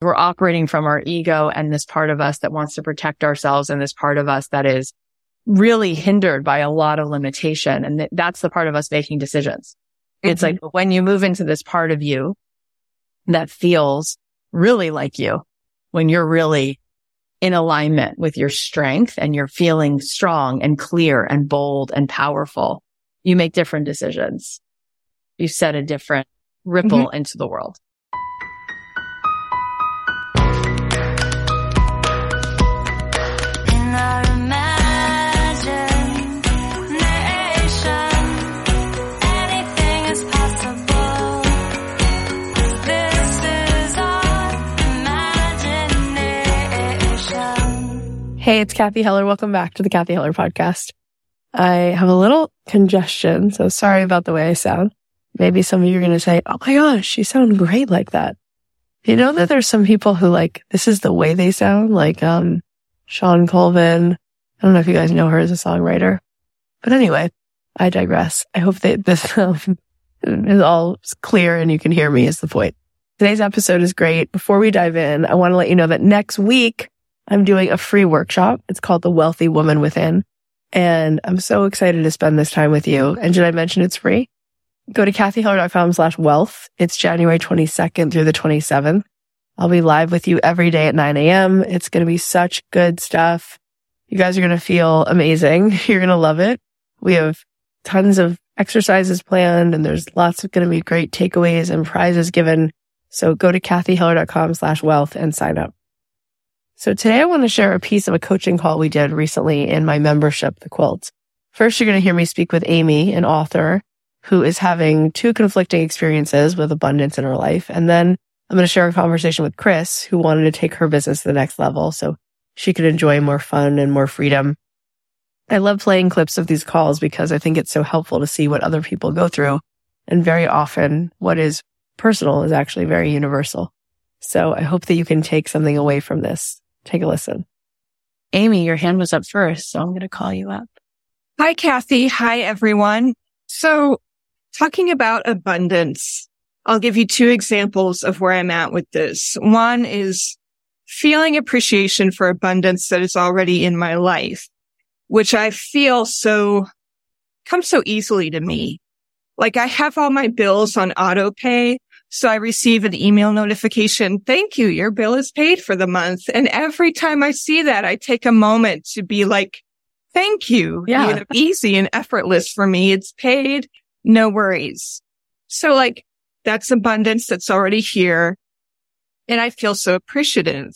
We're operating from our ego and this part of us that wants to protect ourselves and this part of us that is really hindered by a lot of limitation. And th- that's the part of us making decisions. Mm-hmm. It's like when you move into this part of you that feels really like you, when you're really in alignment with your strength and you're feeling strong and clear and bold and powerful, you make different decisions. You set a different ripple mm-hmm. into the world. Hey, it's Cathy Heller. Welcome back to the Cathy Heller podcast. I have a little congestion, so sorry about the way I sound. Maybe some of you are going to say, Oh my gosh, you sound great like that. You know that there's some people who like, this is the way they sound, like, um, Shawn Colvin. I don't know if you guys know her as a songwriter, but anyway, I digress. I hope that this um, is all clear and you can hear me is the point. Today's episode is great. Before we dive in, I want to let you know that next week I'm doing a free workshop. It's called The Wealthy Woman Within. And I'm so excited to spend this time with you. And did I mention it's free? Go to cathyheller.com slash wealth. It's January 22nd through the 27th. I'll be live with you every day at 9 a.m. It's going to be such good stuff. You guys are going to feel amazing. You're going to love it. We have tons of exercises planned and there's lots of going to be great takeaways and prizes given. So go to cathyheller.com slash wealth and sign up. So today I want to share a piece of a coaching call we did recently in my membership, the Quilt. First, you're going to hear me speak with Amy, an author who is having two conflicting experiences with abundance in her life. And then I'm going to share a conversation with Kris, who wanted to take her business to the next level so she could enjoy more fun and more freedom. I love playing clips of these calls because I think it's so helpful to see what other people go through. And very often what is personal is actually very universal. So I hope that you can take something away from this Take a listen. Amy, your hand was up first, so I'm going to call you up. Hi, Cathy. Hi, everyone. So talking about abundance, I'll give you two examples of where I'm at with this. One is feeling appreciation for abundance that is already in my life, which I feel so comes so easily to me. Like I have all my bills on auto pay so I receive an email notification. Thank you. Your bill is paid for the month. And every time I see that, I take a moment to be like, thank you. Yeah. You know, easy and effortless for me. It's paid. No worries. So like that's abundance that's already here. And I feel so appreciative.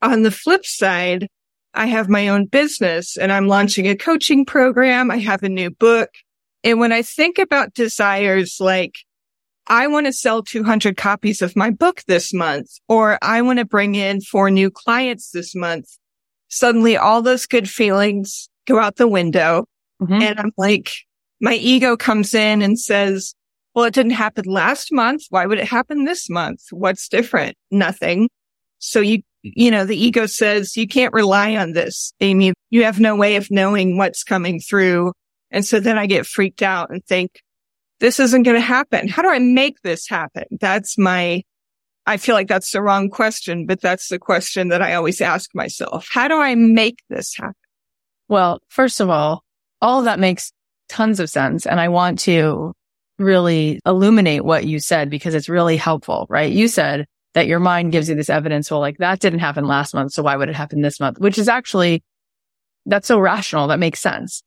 On the flip side, I have my own business and I'm launching a coaching program. I have a new book. And when I think about desires like I want to sell 200 copies of my book this month, or I want to bring in four new clients this month. Suddenly all those good feelings go out the window. Mm-hmm. And I'm like, my ego comes in and says, well, it didn't happen last month. Why would it happen this month? What's different? Nothing. So you, you know, the ego says you can't rely on this, Amy. You have no way of knowing what's coming through. And so then I get freaked out and think, this isn't going to happen. How do I make this happen? That's my, I feel like that's the wrong question, but that's the question that I always ask myself. How do I make this happen? Well, first of all, all of that makes tons of sense. And I want to really illuminate what you said because it's really helpful, right? You said that your mind gives you this evidence. Well, like that didn't happen last month. So why would it happen this month? Which is actually, that's so rational. That makes sense.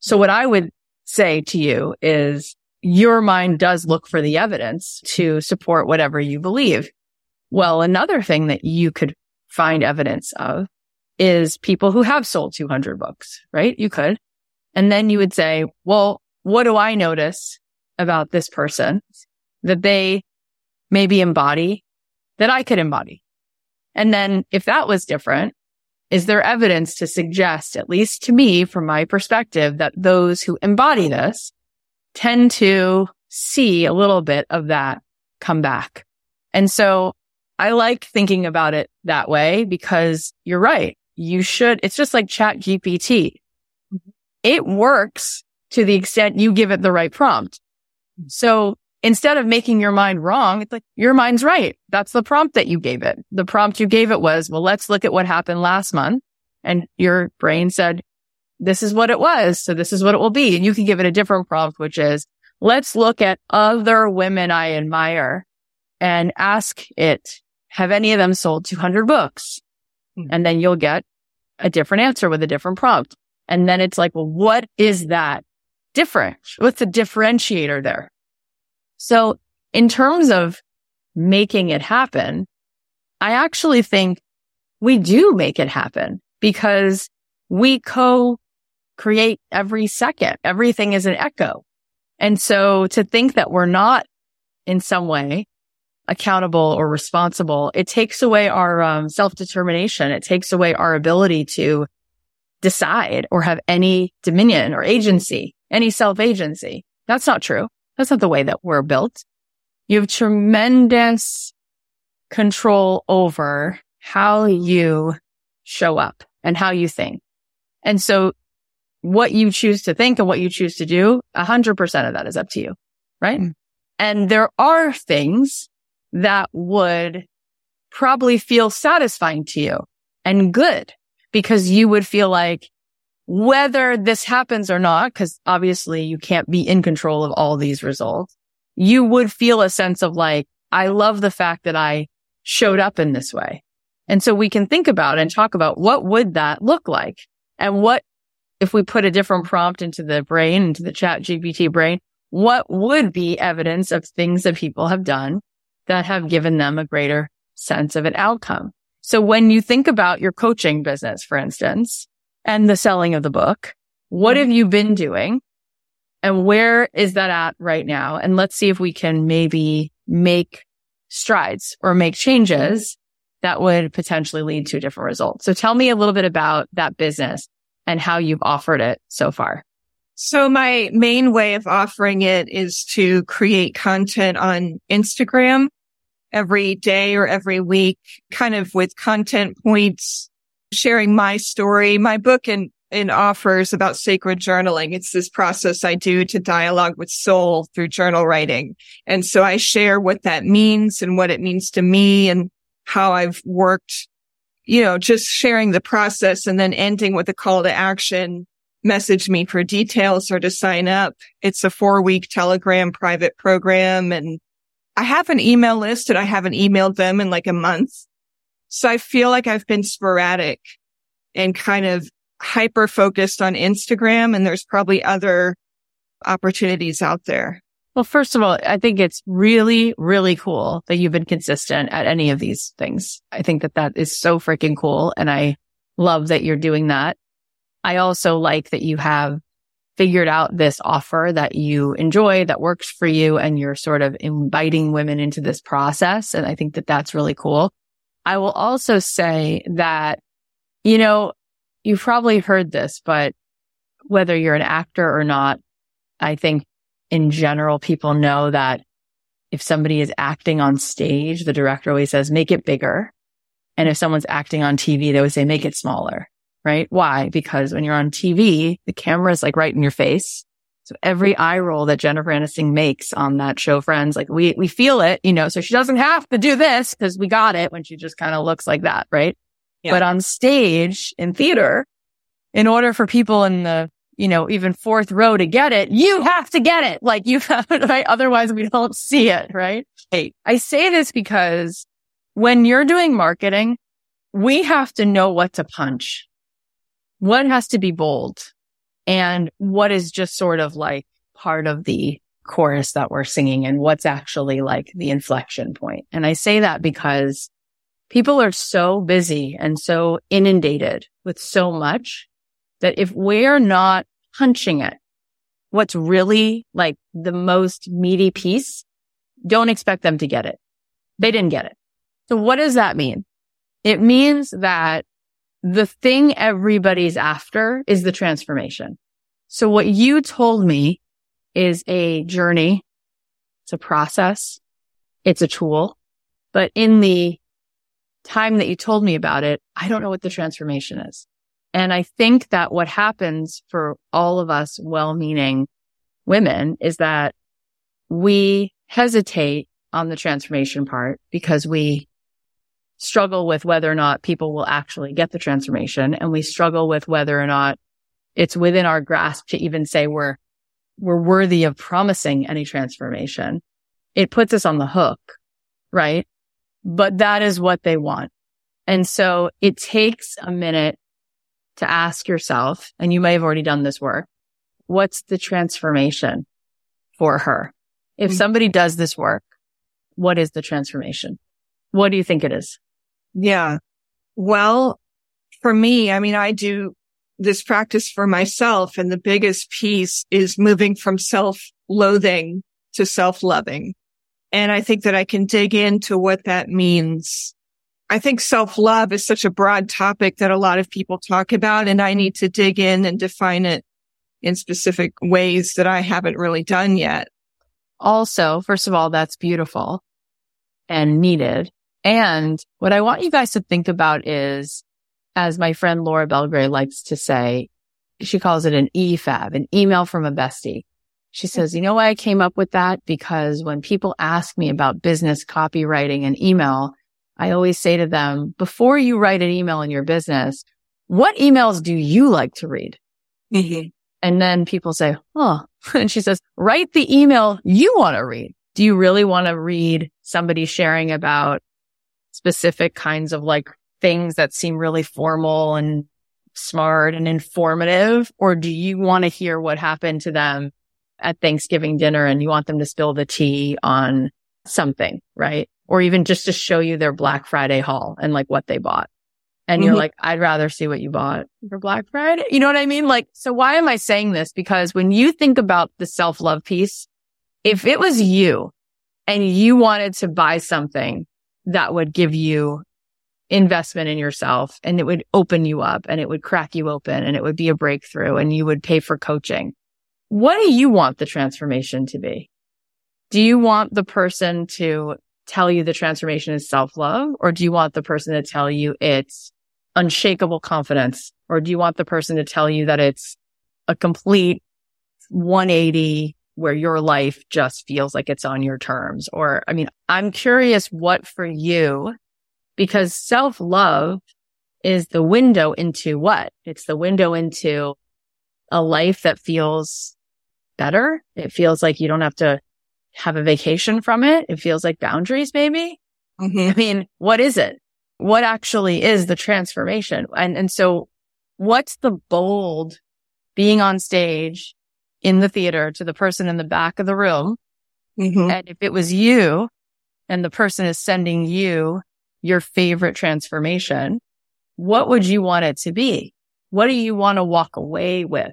So what I would say to you is your mind does look for the evidence to support whatever you believe. Well, another thing that you could find evidence of is people who have sold 200 books, right? You could. And then you would say, well, what do I notice about this person that they maybe embody that I could embody? And then if that was different, is there evidence to suggest, at least to me, from my perspective, that those who embody this tend to see a little bit of that come back. And so I like thinking about it that way because you're right. You should, it's just like chat GPT. Mm-hmm. It works to the extent you give it the right prompt. Mm-hmm. So instead of making your mind wrong, it's like your mind's right. That's the prompt that you gave it. The prompt you gave it was, well, let's look at what happened last month. And your brain said, this is what it was. So this is what it will be. And you can give it a different prompt, which is, let's look at other women I admire and ask it, have any of them sold 200 books? Hmm. And then you'll get a different answer with a different prompt. And then it's like, well, what is that different? What's the differentiator there? So in terms of making it happen, I actually think we do make it happen because we co create every second. Everything is an echo. And so to think that we're not in some way accountable or responsible, it takes away our um, self-determination. It takes away our ability to decide or have any dominion or agency, any self-agency. That's not true. That's not the way that we're built. You have tremendous control over how you show up and how you think. And so what you choose to think and what you choose to do, a hundred percent of that is up to you. Right. Mm. And there are things that would probably feel satisfying to you and good because you would feel like whether this happens or not, because obviously you can't be in control of all these results, you would feel a sense of like, I love the fact that I showed up in this way. And so we can think about and talk about what would that look like and what if we put a different prompt into the brain, into the chat GPT brain, what would be evidence of things that people have done that have given them a greater sense of an outcome? So when you think about your coaching business, for instance, and the selling of the book, what have you been doing? And where is that at right now? And let's see if we can maybe make strides or make changes that would potentially lead to a different result. So tell me a little bit about that business and how you've offered it so far. So my main way of offering it is to create content on Instagram every day or every week, kind of with content points, sharing my story, my book and, and offers about sacred journaling. It's this process I do to dialogue with soul through journal writing. And so I share what that means and what it means to me and how I've worked you know, just sharing the process and then ending with a call to action, message me for details or to sign up. It's a four week telegram private program and I have an email list and I haven't emailed them in like a month. So I feel like I've been sporadic and kind of hyper focused on Instagram and there's probably other opportunities out there. Well, first of all, I think it's really, really cool that you've been consistent at any of these things. I think that that is so freaking cool. And I love that you're doing that. I also like that you have figured out this offer that you enjoy that works for you and you're sort of inviting women into this process. And I think that that's really cool. I will also say that, you know, you've probably heard this, but whether you're an actor or not, I think in general, people know that if somebody is acting on stage, the director always says, make it bigger. And if someone's acting on TV, they always say, make it smaller, right? Why? Because when you're on TV, the camera is like right in your face. So every eye roll that Jennifer Aniston makes on that show, Friends, like we, we feel it, you know, so she doesn't have to do this because we got it when she just kind of looks like that, right? Yeah. But on stage in theater, in order for people in the you know, even fourth row to get it, you have to get it. Like you have, it, right? Otherwise we don't see it, right? Hey, I say this because when you're doing marketing, we have to know what to punch, what has to be bold and what is just sort of like part of the chorus that we're singing and what's actually like the inflection point. And I say that because people are so busy and so inundated with so much that if we're not punching it, what's really like the most meaty piece, don't expect them to get it. They didn't get it. So what does that mean? It means that the thing everybody's after is the transformation. So what you told me is a journey. It's a process. It's a tool. But in the time that you told me about it, I don't know what the transformation is. And I think that what happens for all of us well-meaning women is that we hesitate on the transformation part because we struggle with whether or not people will actually get the transformation. And we struggle with whether or not it's within our grasp to even say we're, we're worthy of promising any transformation. It puts us on the hook, right? But that is what they want. And so it takes a minute to ask yourself, and you may have already done this work. What's the transformation for her? If mm-hmm. somebody does this work, what is the transformation? What do you think it is? Yeah. Well, for me, I mean, I do this practice for myself and the biggest piece is moving from self loathing to self loving. And I think that I can dig into what that means. I think self love is such a broad topic that a lot of people talk about and I need to dig in and define it in specific ways that I haven't really done yet. Also, first of all, that's beautiful and needed. And what I want you guys to think about is, as my friend Laura Belgray likes to say, she calls it an EFAB, an email from a bestie. She says, you know why I came up with that? Because when people ask me about business copywriting and email, I always say to them, before you write an email in your business, what emails do you like to read? Mm-hmm. And then people say, oh, and she says, write the email you want to read. Do you really want to read somebody sharing about specific kinds of like things that seem really formal and smart and informative? Or do you want to hear what happened to them at Thanksgiving dinner and you want them to spill the tea on something, right? Or even just to show you their Black Friday haul and like what they bought. And mm-hmm. you're like, I'd rather see what you bought for Black Friday. You know what I mean? Like, so why am I saying this? Because when you think about the self love piece, if it was you and you wanted to buy something that would give you investment in yourself and it would open you up and it would crack you open and it would be a breakthrough and you would pay for coaching. What do you want the transformation to be? Do you want the person to tell you the transformation is self love or do you want the person to tell you it's unshakable confidence or do you want the person to tell you that it's a complete 180 where your life just feels like it's on your terms. Or, I mean, I'm curious what for you, because self love is the window into what? It's the window into a life that feels better. It feels like you don't have to have a vacation from it. It feels like boundaries, maybe. Mm-hmm. I mean, what is it? What actually is the transformation? And, and so what's the bold being on stage in the theater to the person in the back of the room. Mm-hmm. And if it was you and the person is sending you your favorite transformation, what would you want it to be? What do you want to walk away with?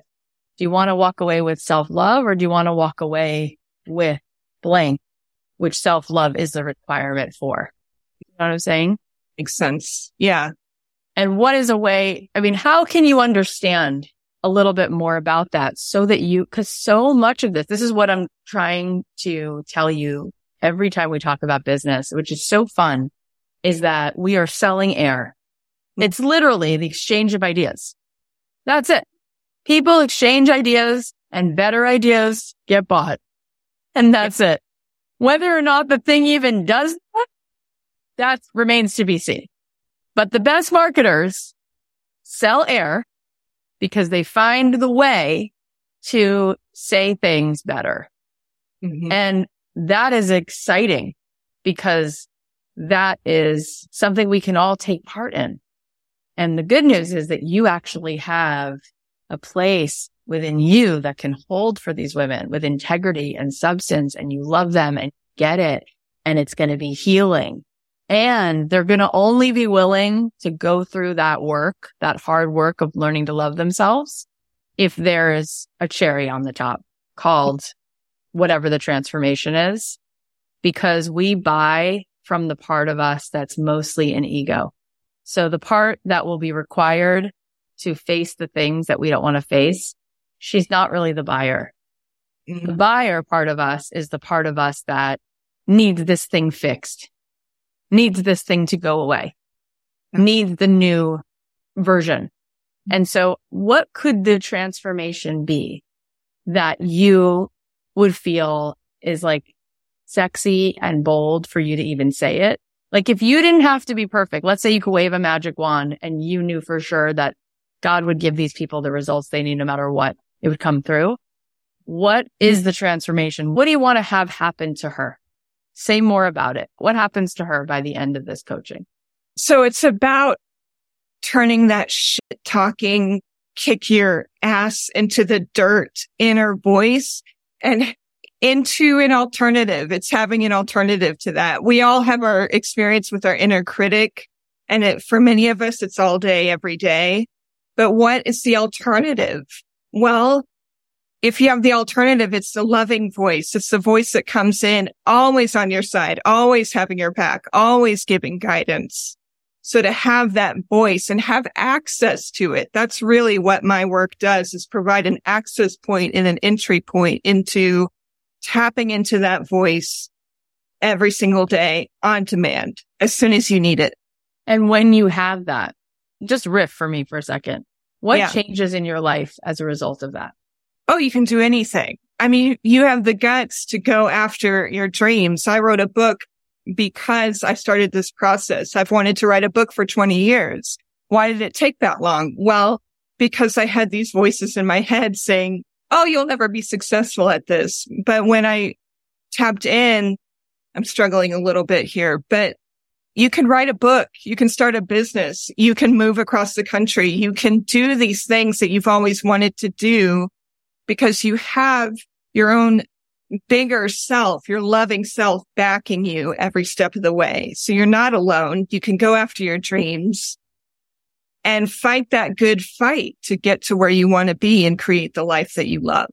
Do you want to walk away with self love or do you want to walk away with blank, which self love is the requirement for? You know what I'm saying? Makes sense. Yeah. And what is a way? I mean, how can you understand a little bit more about that so that you, cause so much of this, this is what I'm trying to tell you every time we talk about business, which is so fun is that we are selling air. It's literally the exchange of ideas. That's it. People exchange ideas and better ideas get bought. And that's it. Whether or not the thing even does that, that remains to be seen. But the best marketers sell air because they find the way to say things better. Mm-hmm. And that is exciting because that is something we can all take part in. And the good news is that you actually have a place within you that can hold for these women with integrity and substance and you love them and get it. And it's going to be healing and they're going to only be willing to go through that work, that hard work of learning to love themselves if there's a cherry on the top called whatever the transformation is, because we buy from the part of us that's mostly an ego. So the part that will be required to face the things that we don't want to face, she's not really the buyer. Mm-hmm. The buyer part of us is the part of us that needs this thing fixed needs this thing to go away, needs the new version. And so what could the transformation be that you would feel is like sexy and bold for you to even say it. Like if you didn't have to be perfect, let's say you could wave a magic wand and you knew for sure that God would give these people the results they need no matter what, it would come through. What is mm. the transformation? What do you want to have happen to her? Say more about it. What happens to her by the end of this coaching? So it's about turning that shit talking, kick your ass into the dirt inner voice and into an alternative. It's having an alternative to that. We all have our experience with our inner critic. And it, for many of us, it's all day, every day. But what is the alternative? Well, if you have the alternative, it's the loving voice. It's the voice that comes in always on your side, always having your back, always giving guidance. So to have that voice and have access to it, that's really what my work does is provide an access point and an entry point into tapping into that voice every single day on demand as soon as you need it. And when you have that, just riff for me for a second. What Yeah. changes in your life as a result of that? Oh, you can do anything. I mean, you have the guts to go after your dreams. I wrote a book because I started this process. I've wanted to write a book for 20 years. Why did it take that long? Well, because I had these voices in my head saying, Oh, you'll never be successful at this. But when I tapped in, I'm struggling a little bit here, but you can write a book. You can start a business. You can move across the country. You can do these things that you've always wanted to do because you have your own bigger self, your loving self backing you every step of the way. So you're not alone. You can go after your dreams and fight that good fight to get to where you want to be and create the life that you love.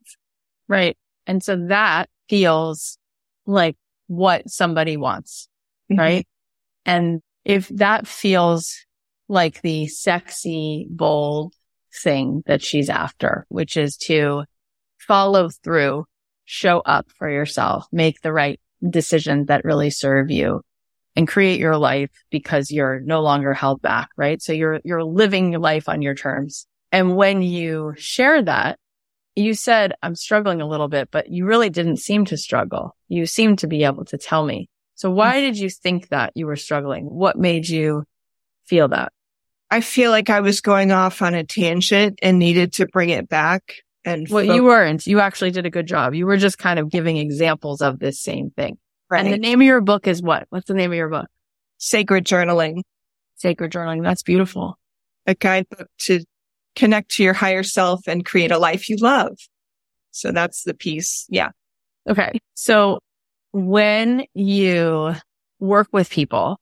Right. And so that feels like what somebody wants. Mm-hmm. right? And if that feels like the sexy, bold thing that she's after, which is to follow through, show up for yourself, make the right decisions that really serve you and create your life because you're no longer held back, right? So you're, you're living your life on your terms. And when you share that, you said, I'm struggling a little bit, but you really didn't seem to struggle. You seemed to be able to tell me. So why did you think that you were struggling? What made you feel that? I feel like I was going off on a tangent and needed to bring it back. And Well, fo- you weren't. You actually did a good job. You were just kind of giving examples of this same thing. right. And the name of your book is what? What's the name of your book? sacred journaling, Sacred Journaling. That's beautiful. a guidebook to connect to your higher self and create a life you love. So that's the piece. Yeah. Okay. So when you work with people,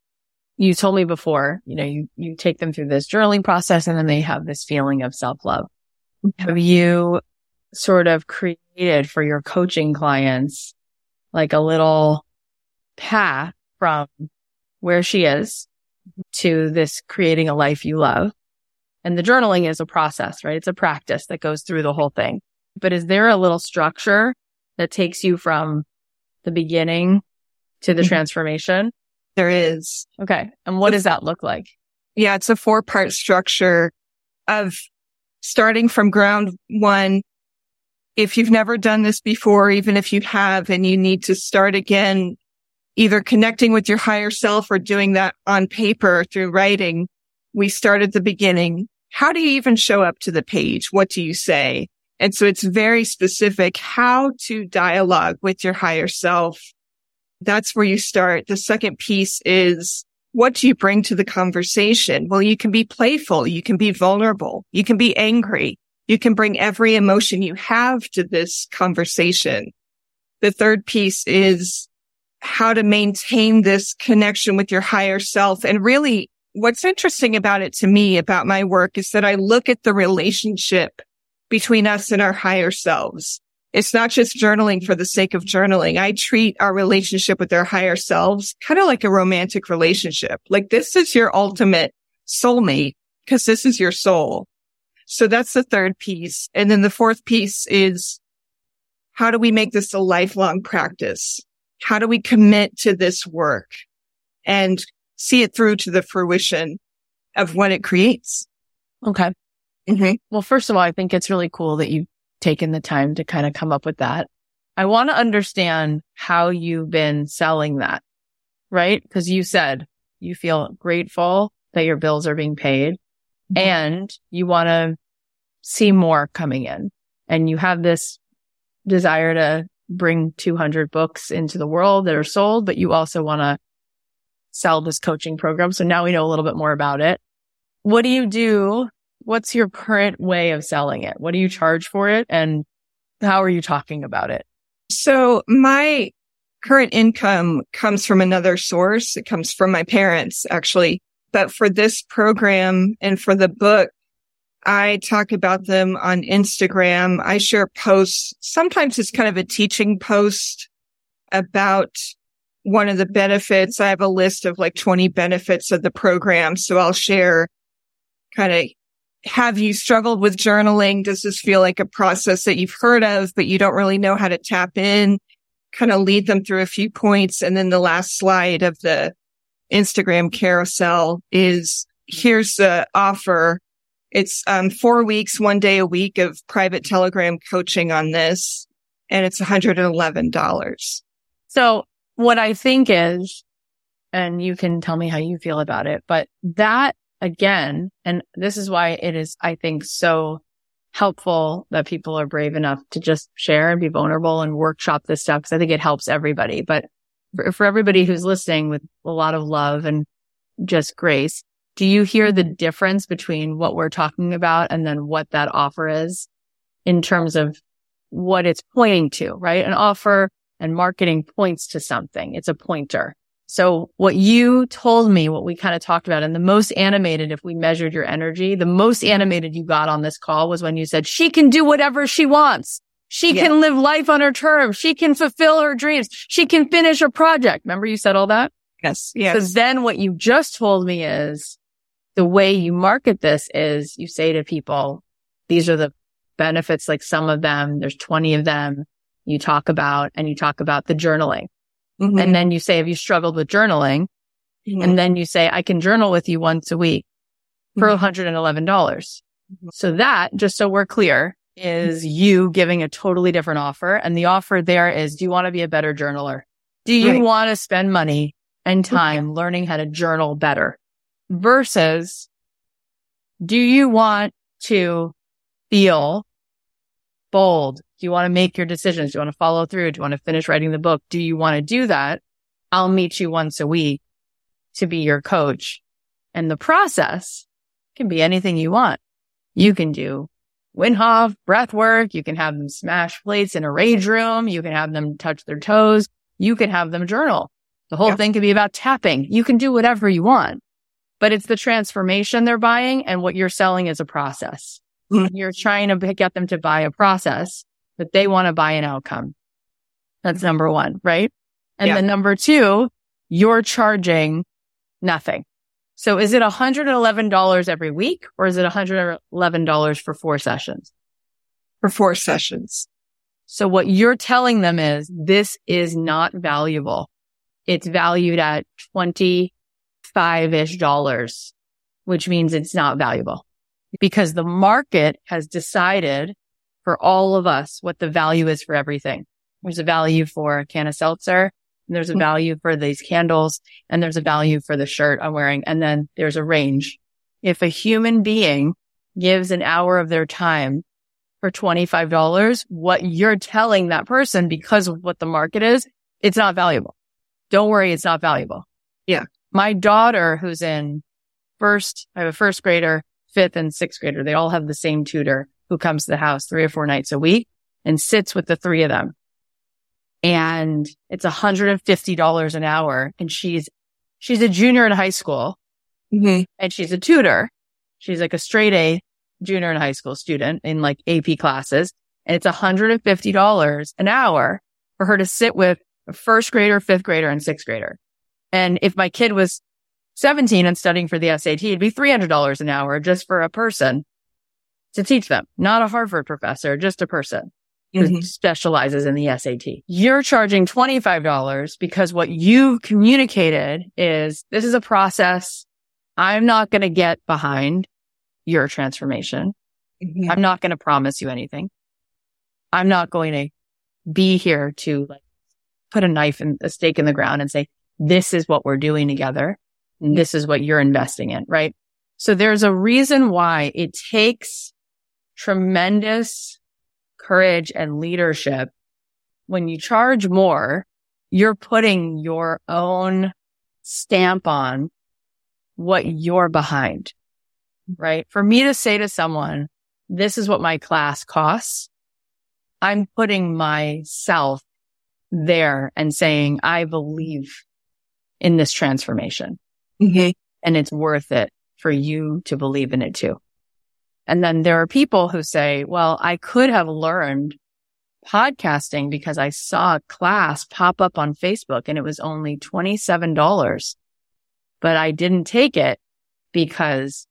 you told me before, you know, you, you take them through this journaling process and then they have this feeling of self-love. Have you sort of created for your coaching clients like a little path from where she is to this creating a life you love? And the journaling is a process, right? It's a practice that goes through the whole thing. But is there a little structure that takes you from the beginning to the Mhm. transformation? There is. Okay. And what does that look like? Yeah. It's a four part structure of starting from ground one. If you've never done this before, even if you have and you need to start again, either connecting with your higher self or doing that on paper through writing, we start at the beginning. How do you even show up to the page? What do you say? And so it's very specific how to dialogue with your higher self. That's where you start. The second piece is what do you bring to the conversation? Well, you can be playful. You can be vulnerable. You can be angry. You can bring every emotion you have to this conversation. The third piece is how to maintain this connection with your higher self. And really what's interesting about it to me about my work is that I look at the relationship between us and our higher selves. It's not just journaling for the sake of journaling. I treat our relationship with our higher selves kind of like a romantic relationship. Like this is your ultimate soulmate because this is your soul. So that's the third piece. And then the fourth piece is how do we make this a lifelong practice? How do we commit to this work and see it through to the fruition of what it creates? Okay. Mm-hmm. Well, first of all, I think it's really cool that you've taken the time to kind of come up with that. I want to understand how you've been selling that, right? Because you said you feel grateful that your bills are being paid and you want to see more coming in and you have this desire to bring 200 books into the world that are sold, but you also want to sell this coaching program. So now we know a little bit more about it. What do you do? What's your current way of selling it? What do you charge for it? And how are you talking about it? So my current income comes from another source. It comes from my parents, actually. But for this program and for the book, I talk about them on Instagram. I share posts. Sometimes it's kind of a teaching post about one of the benefits. I have a list of like 20 benefits of the program. So I'll share kind of have you struggled with journaling? Does this feel like a process that you've heard of, but you don't really know how to tap in? Kind of lead them through a few points. And then the last slide of the Instagram carousel is here's the offer. It's um, four weeks, one day a week of private telegram coaching on this. And it's $111. So what I think is, and you can tell me how you feel about it, but that again, and this is why it is, I think, so helpful that people are brave enough to just share and be vulnerable and workshop this stuff. Cause I think it helps everybody. But for, for everybody who's listening with a lot of love and just grace, do you hear the difference between what we're talking about and then what that offer is in terms of what it's pointing to, right? An offer and marketing points to something. It's a pointer. So what you told me, what we kind of talked about and the most animated, if we measured your energy, the most animated you got on this call was when you said she can do whatever she wants. She yeah. can live life on her terms. She can fulfill her dreams. She can finish a project. Remember you said all that? Yes. Yes. So then what you just told me is the way you market this is you say to people, these are the benefits, like some of them, there's 20 of them you talk about and you talk about the journaling. Mm-hmm. And then you say, have you struggled with journaling? Mm-hmm. And then you say, I can journal with you once a week for $111. Mm-hmm. dollars mm-hmm. So that, just so we're clear, is you giving a totally different offer. And the offer there is, do you want to be a better journaler? Do you right. want to spend money and time okay. learning how to journal better versus do you want to feel bold, do you want to make your decisions? Do you want to follow through? Do you want to finish writing the book? Do you want to do that? I'll meet you once a week to be your coach. And the process can be anything you want. You can do Wim Hof breath work. You can have them smash plates in a rage room. You can have them touch their toes. You can have them journal. The whole yeah. thing can be about tapping. You can do whatever you want, but it's the transformation they're buying and what you're selling is a process. Mm-hmm. You're trying to get them to buy a process but they want to buy an outcome. That's number one, right? And yeah. then number two, you're charging nothing. So is it $111 every week or is it $111 for four sessions? For four sessions. So what you're telling them is this is not valuable. It's valued at 25-ish dollars, which means it's not valuable because the market has decided for all of us what the value is for everything. There's a value for a can of seltzer. And there's a mm-hmm. value for these candles and there's a value for the shirt I'm wearing. And then there's a range. If a human being gives an hour of their time for $25, what you're telling that person because of what the market is, it's not valuable. Don't worry. It's not valuable. Yeah. My daughter who's in first, I have a first grader, fifth and sixth grader. They all have the same tutor who comes to the house three or four nights a week and sits with the three of them. And it's $150 an hour. And she's, she's a junior in high school mm-hmm. and she's a tutor. She's like a straight A junior in high school student in like AP classes. And it's $150 an hour for her to sit with a first grader, fifth grader and sixth grader. And if my kid was 17 and studying for the SAT, it'd be $300 an hour just for a person to teach them, not a Harvard professor, just a person who mm-hmm. specializes in the SAT. You're charging $25 because what you've communicated is this is a process. I'm not going to get behind your transformation. Mm-hmm. I'm not going to promise you anything. I'm not going to be here to like put a knife and a stake in the ground and say, this is what we're doing together. And this is what you're investing in, right? So there's a reason why it takes tremendous courage and leadership. When you charge more, you're putting your own stamp on what you're behind, right? For me to say to someone, this is what my class costs. I'm putting myself there and saying, I believe in this transformation Mm-hmm. and it's worth it for you to believe in it too. And then there are people who say, well, I could have learned podcasting because I saw a class pop up on Facebook and it was only $27, but I didn't take it because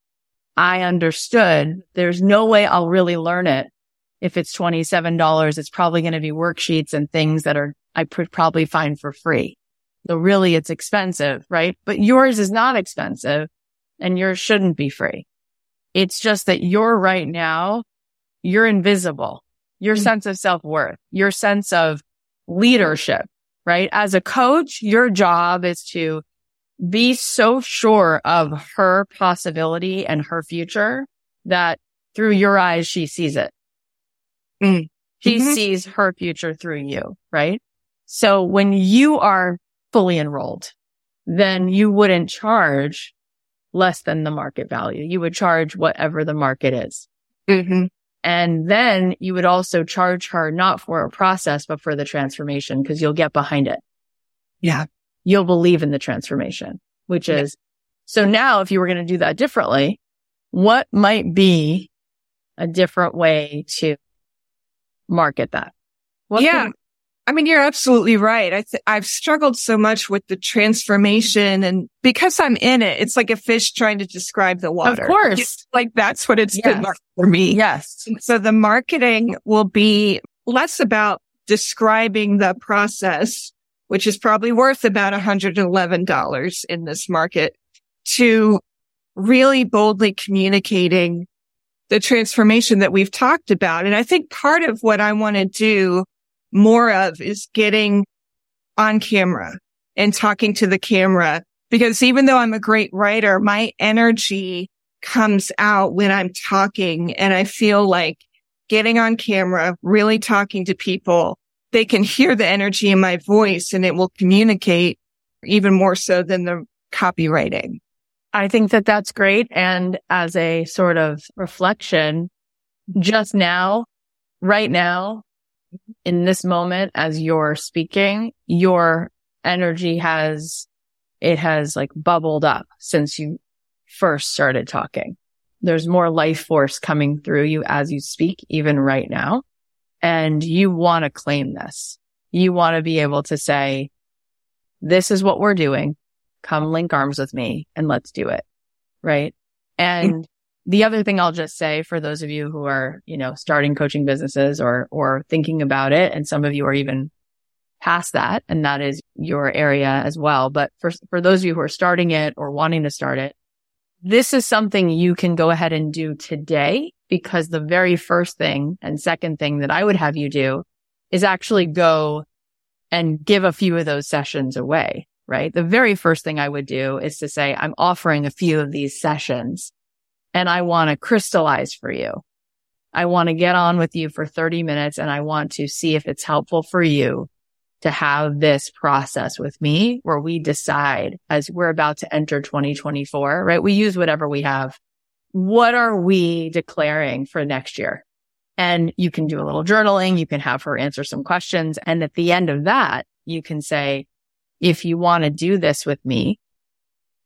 I understood there's no way I'll really learn it. If it's $27, it's probably going to be worksheets and things that are, I could probably find for free. So really it's expensive, right? But yours is not expensive and yours shouldn't be free. It's just that you're right now, you're invisible. Your Mm. sense of self-worth, your sense of leadership, right? As a coach, your job is to be so sure of her possibility and her future that through your eyes, she sees it. Mm. She Mhm. sees her future through you, right? So when you are fully enrolled, then you wouldn't charge less than the market value. You would charge whatever the market is. Mm-hmm. And then you would also charge her not for a process, but for the transformation because you'll get behind it. Yeah. You'll believe in the transformation, which Yeah. is so now if you were going to do that differently, what might be a different way to market that? What yeah. could- I mean, you're absolutely right. I th- I've struggled so much with the transformation and because I'm in it, it's like a fish trying to describe the water. Of course. It's like that's what it's been like for me. yes. So the marketing will be less about describing the process, which is probably worth about $111 in this market to really boldly communicating the transformation that we've talked about. And I think part of what I want to do more of is getting on camera and talking to the camera because even though I'm a great writer, my energy comes out when I'm talking and I feel like getting on camera, really talking to people, they can hear the energy in my voice and it will communicate even more so than the copywriting. I think that that's great. And as a sort of reflection, just now, right now, in this moment, as you're speaking, your energy has, it has like bubbled up since you first started talking. There's more life force coming through you as you speak, even right now. And you want to claim this. You want to be able to say, this is what we're doing. Come link arms with me and let's do it. Right. And the other thing I'll just say for those of you who are, you know, starting coaching businesses or, or thinking about it, and some of you are even past that, and that is your area as well. But for, for those of you who are starting it or wanting to start it, this is something you can go ahead and do today because the very first thing and second thing that I would have you do is actually go and give a few of those sessions away, right? The very first thing I would do is to say, I'm offering a few of these sessions and I want to crystallize for you. I want to get on with you for 30 minutes and I want to see if it's helpful for you to have this process with me where we decide as we're about to enter 2024, right? We use whatever we have. What are we declaring for next year? And you can do a little journaling. You can have her answer some questions. And at the end of that, you can say, if you want to do this with me,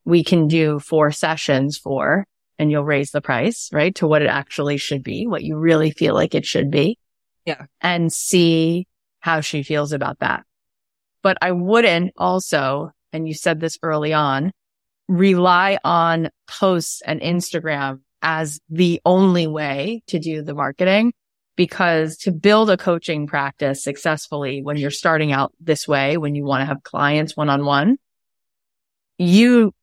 we can do four sessions for, and you'll raise the price, right? To what it actually should be, what you really feel like it should be. Yeah. And see how she feels about that. But I wouldn't also, and you said this early on, rely on posts and Instagram as the only way to do the marketing because to build a coaching practice successfully when you're starting out this way, when you want to have clients one on one, you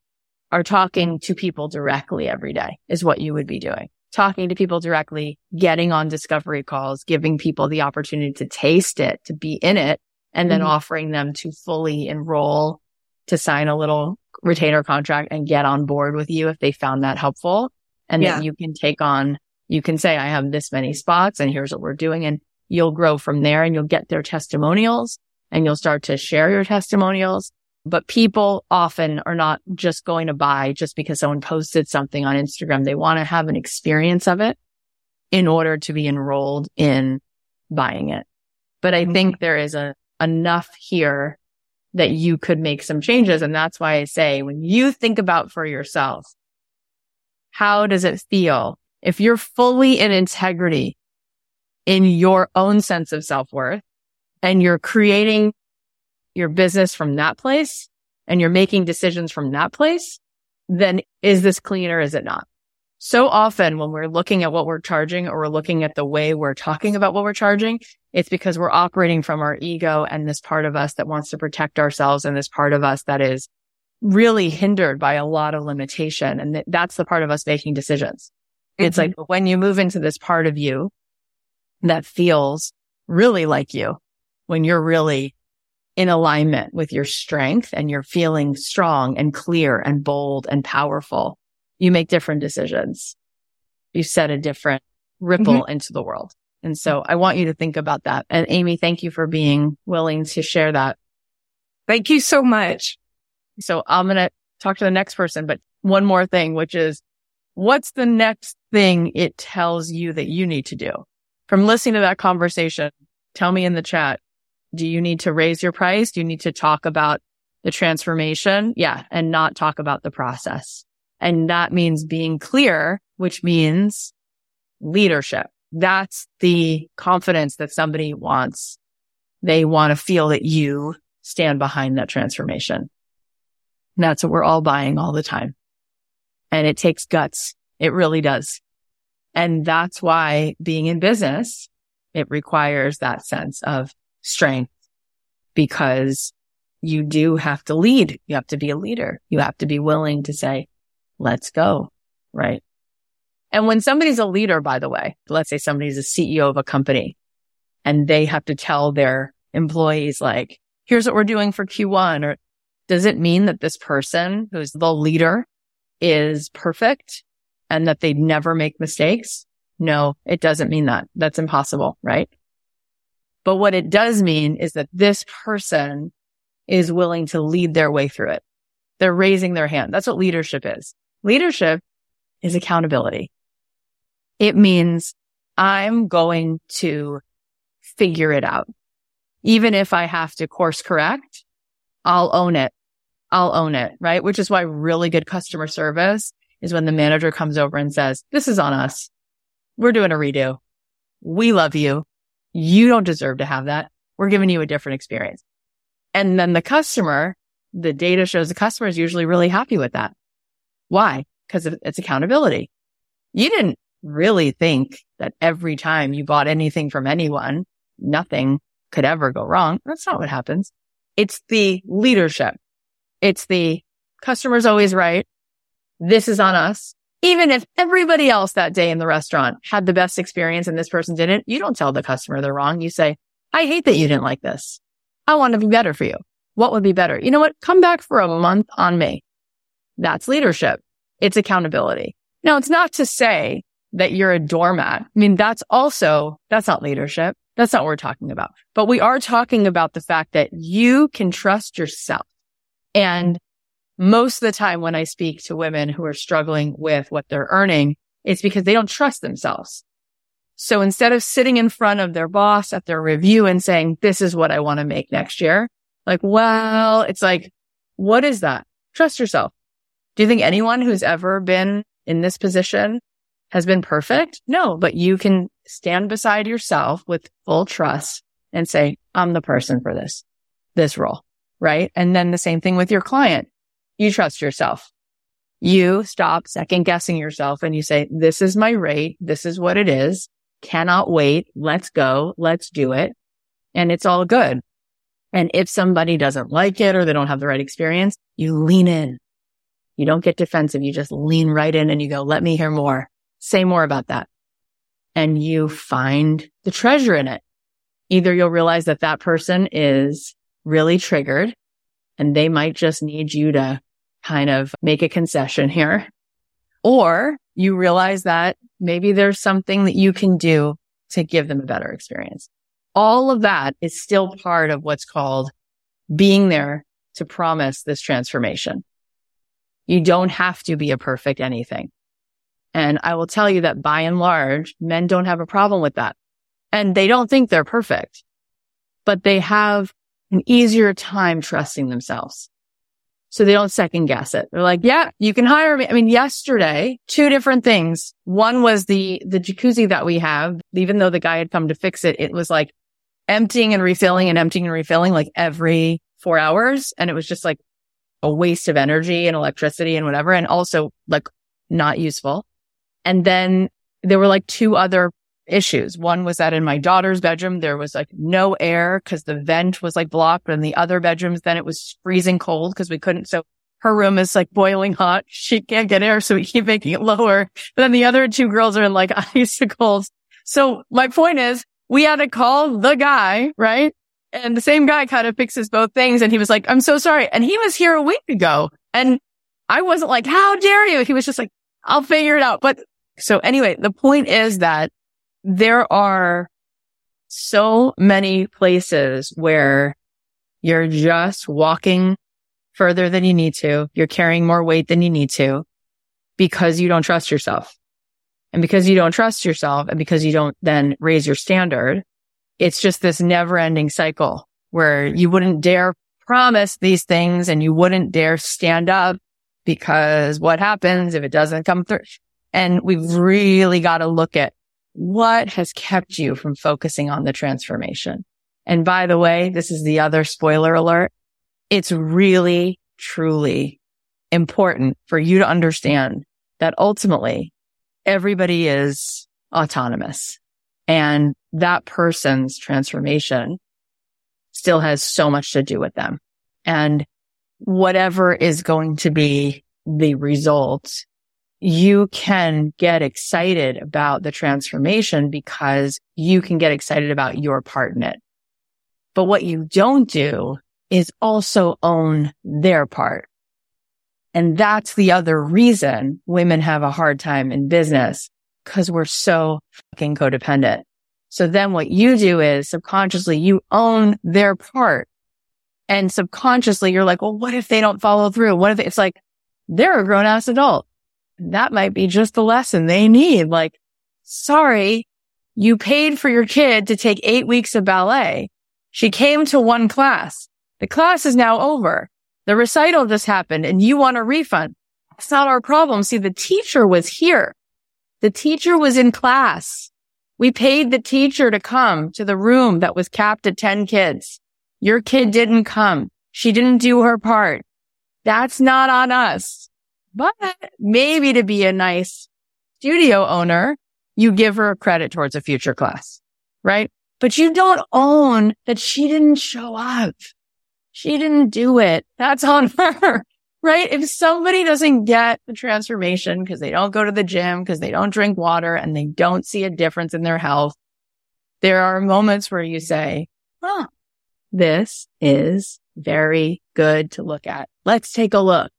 are talking to people directly every day is what you would be doing. talking to people directly, getting on discovery calls, giving people the opportunity to taste it, to be in it, and then Mhm. offering them to fully enroll, to sign a little retainer contract and get on board with you if they found that helpful. And Yeah. then you can take on, you can say, I have this many spots and here's what we're doing. And you'll grow from there and you'll get their testimonials and you'll start to share your testimonials. But people often are not just going to buy just because someone posted something on Instagram. They want to have an experience of it in order to be enrolled in buying it. But I mm-hmm. think there is a enough here that you could make some changes. And that's why I say when you think about for yourself, how does it feel if you're fully in integrity in your own sense of self worth and you're creating your business from that place and you're making decisions from that place, then is this clean or is it not? So often when we're looking at what we're charging or we're looking at the way we're talking about what we're charging, it's because we're operating from our ego and this part of us that wants to protect ourselves and this part of us that is really hindered by a lot of limitation. And th- that's the part of us making decisions. It's mm-hmm. like when you move into this part of you that feels really like you, when you're really in alignment with your strength and you're feeling strong and clear and bold and powerful, you make different decisions. You set a different ripple mm-hmm. into the world. And so mm-hmm. I want you to think about that. And Amy, thank you for being willing to share that. Thank you so much. So I'm going to talk to the next person, but one more thing, which is what's the next thing it tells you that you need to do? From listening to that conversation, tell me in the chat, do you need to raise your price? Do you need to talk about the transformation? Yeah. And not talk about the process. And that means being clear, which means leadership. That's the confidence that somebody wants. They want to feel that you stand behind that transformation. And that's what we're all buying all the time. And it takes guts. It really does. And that's why being in business, it requires that sense of strength because you do have to lead. You have to be a leader. You have to be willing to say, let's go. Right. And when somebody's a leader, by the way, let's say somebody's a CEO of a company and they have to tell their employees, like, here's what we're doing for Q1 or does it mean that this person who's the leader is perfect and that they never make mistakes? No, it doesn't mean that. That's impossible, right? But what it does mean is that this person is willing to lead their way through it. They're raising their hand. That's what leadership is. Leadership is accountability. It means I'm going to figure it out. Even if I have to course correct, I'll own it. I'll own it, right? Which is why really good customer service is when the manager comes over and says, this is on us. We're doing a redo. We love you. You don't deserve to have that. We're giving you a different experience. And then the customer, the data shows the customer is usually really happy with that. Why? Because it's accountability. You didn't really think that every time you bought anything from anyone, nothing could ever go wrong. That's not what happens. It's the leadership. It's the customer's always right. This is on us. Even if everybody else that day in the restaurant had the best experience and this person didn't, you don't tell the customer they're wrong. You say, I hate that you didn't like this. I want to be better for you. What would be better? You know what? Come back for a month on me. That's leadership. It's accountability. Now, it's not to say that you're a doormat. I mean, that's also, that's not leadership. That's not what we're talking about. But we are talking about the fact that you can trust yourself. And most of the time when I speak to women who are struggling with what they're earning, it's because they don't trust themselves. So instead of sitting in front of their boss at their review and saying, this is what I want to make next year, like, well, it's like, what is that? Trust yourself. Do you think anyone who's ever been in this position has been perfect? No, but you can stand beside yourself with full trust and say, I'm the person for this, this role. Right. And then the same thing with your client. You trust yourself. You stop second guessing yourself and you say, this is my rate. This is what it is. Cannot wait. Let's go. Let's do it. And it's all good. And if somebody doesn't like it or they don't have the right experience, you lean in. You don't get defensive. You just lean right in and you go, let me hear more. say more about that. And you find the treasure in it. Either you'll realize that that person is really triggered and they might just need you to kind of make a concession here. Or you realize that maybe there's something that you can do to give them a better experience. All of that is still part of what's called being there to promise this transformation. You don't have to be a perfect anything. And I will tell you that by and large, men don't have a problem with that. And they don't think they're perfect, but they have an easier time trusting themselves. So they don't second guess it. They're like, yeah, you can hire me. I mean, yesterday, two different things. One was the, the jacuzzi that we have. Even though the guy had come to fix it, it was like emptying and refilling and emptying and refilling like every four hours. And it was just like a waste of energy and electricity and whatever. And also like not useful. And then there were like two other issues. One was that in my daughter's bedroom, there was like no air because the vent was like blocked. And the other bedrooms, then it was freezing cold because we couldn't. So her room is like boiling hot. She can't get air. So we keep making it lower. But then the other two girls are in like icicles. So my point is we had to call the guy, right? And the same guy kind of fixes both things. And he was like, I'm so sorry. And he was here a week ago. And I wasn't like, how dare you? He was just like, I'll figure it out. But so anyway, the point is that there are so many places where you're just walking further than you need to. You're carrying more weight than you need to because you don't trust yourself. And because you don't trust yourself and because you don't then raise your standard, it's just this never ending cycle where you wouldn't dare promise these things and you wouldn't dare stand up because what happens if it doesn't come through? And we've really got to look at what has kept you from focusing on the transformation? And by the way, this is the other spoiler alert. It's really, truly important for you to understand that ultimately everybody is autonomous and that person's transformation still has so much to do with them. And whatever is going to be the result you can get excited about the transformation because you can get excited about your part in it. But what you don't do is also own their part. And that's the other reason women have a hard time in business because we're so fucking codependent. So then what you do is subconsciously you own their part and subconsciously you're like, well, what if they don't follow through? What if it's like they're a grown ass adult? That might be just the lesson they need. Like, sorry, you paid for your kid to take eight weeks of ballet. She came to one class. The class is now over. The recital just happened and you want a refund. It's not our problem. See, the teacher was here. The teacher was in class. We paid the teacher to come to the room that was capped at 10 kids. Your kid didn't come. She didn't do her part. That's not on us. But maybe to be a nice studio owner, you give her credit towards a future class, right? But you don't own that she didn't show up. She didn't do it. That's on her, right? If somebody doesn't get the transformation because they don't go to the gym, because they don't drink water and they don't see a difference in their health, there are moments where you say, huh, this is very good to look at. Let's take a look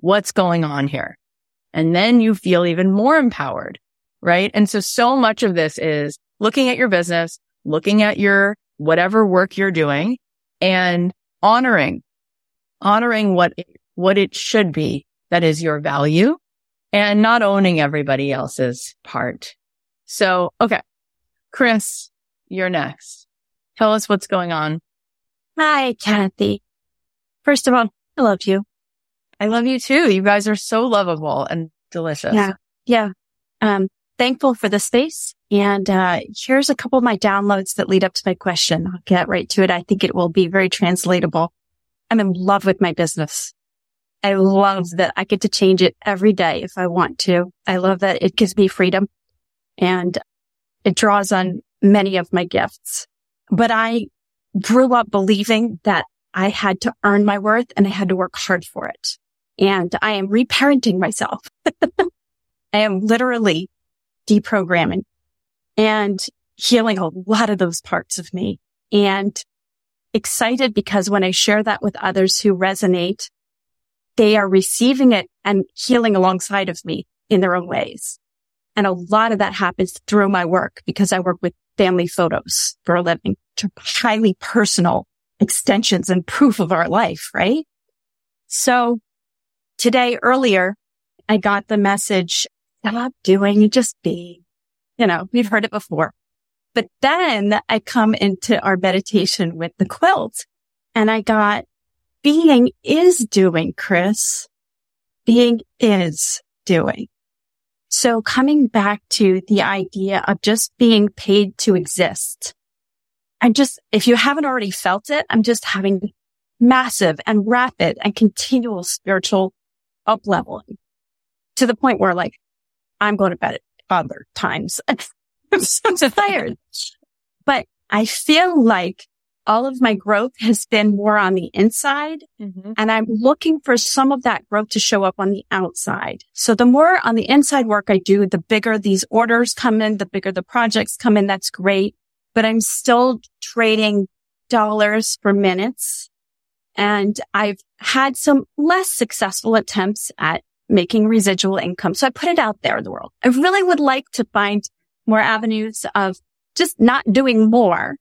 what's going on here? And then you feel even more empowered, right? And so, so much of this is looking at your business, looking at your whatever work you're doing and honoring, honoring what, what it should be that is your value and not owning everybody else's part. So, okay. Kris, you're next. Tell us what's going on. Hi, Cathy. First of all, I love you. I love you too. You guys are so lovable and delicious. Yeah. Yeah. Um, thankful for the space. And, uh, here's a couple of my downloads that lead up to my question. I'll get right to it. I think it will be very translatable. I'm in love with my business. I love that I get to change it every day if I want to. I love that it gives me freedom and it draws on many of my gifts. But I grew up believing that I had to earn my worth and I had to work hard for it and I am reparenting myself. I am literally deprogramming and healing a lot of those parts of me and excited because when I share that with others who resonate, they are receiving it and healing alongside of me in their own ways. And a lot of that happens through my work because I work with family photos for a living, highly personal extensions and proof of our life, right? So today earlier, I got the message, stop doing just be, you know, we've heard it before. But then I come into our meditation with the quilt and I got being is doing, Kris. Being is doing. So coming back to the idea of just being paid to exist. I'm just, if you haven't already felt it, I'm just having massive and rapid and continual spiritual up leveling to the point where like I'm going to bed at other times. I'm so tired, but I feel like all of my growth has been more on the inside mm-hmm. and I'm looking for some of that growth to show up on the outside. So the more on the inside work I do, the bigger these orders come in, the bigger the projects come in. That's great, but I'm still trading dollars for minutes. And I've had some less successful attempts at making residual income. So I put it out there in the world. I really would like to find more avenues of just not doing more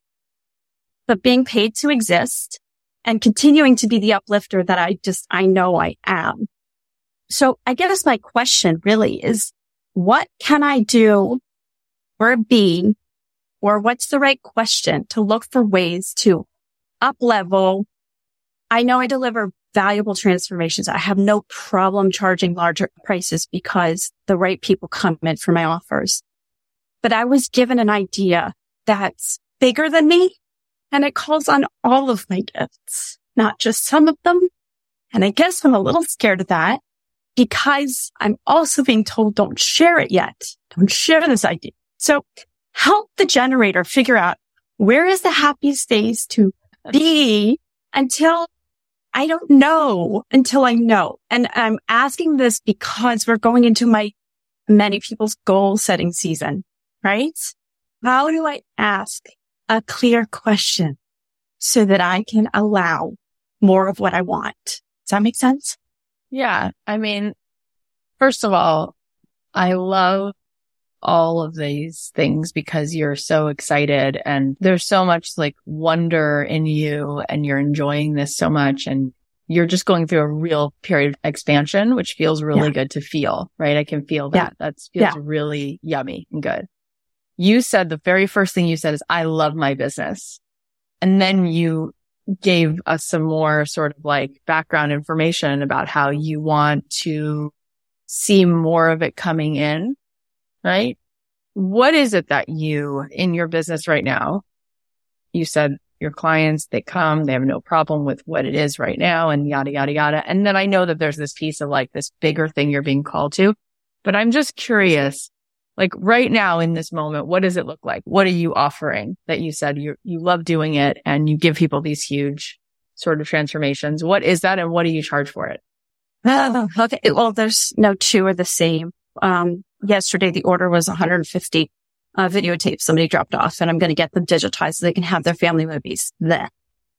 but being paid to exist and continuing to be the uplifter that I just, I know I am. So I guess my question really is, what can I do or be, or what's the right question to look for ways to up level? I know I deliver valuable transformations. I have no problem charging larger prices because the right people come in for my offers. But I was given an idea that's bigger than me and it calls on all of my gifts, not just some of them. And I guess I'm a little scared of that because I'm also being told don't share it yet. Don't share this idea. So help the generator figure out where is the happiest space to be until I don't know until I know. And I'm asking this because we're going into my many people's goal setting season, right? How do I ask a clear question so that I can allow more of what I want. Does that make sense? Yeah. I mean, first of all, I love all of these things because you're so excited and there's so much like wonder in you and you're enjoying this so much and you're just going through a real period of expansion, which feels really yeah. good to feel, right? I can feel that. Yeah. That feels yeah. really yummy and good you said the very first thing you said is, I love my business. And then you gave us some more sort of like background information about how you want to see more of it coming in, right? What is it that you in your business right now? You said your clients, they come, they have no problem with what it is right now and yada, yada, yada. And then I know that there's this piece of like this bigger thing you're being called to, but I'm just curious like right now in this moment, what does it look like? What are you offering that you said you, you love doing it and you give people these huge sort of transformations? What is that and what do you charge for it? Oh, okay. Well, there's no two are the same. Um, yesterday the order was 150 uh, videotapes somebody dropped off and I'm going to get them digitized so they can have their family movies then.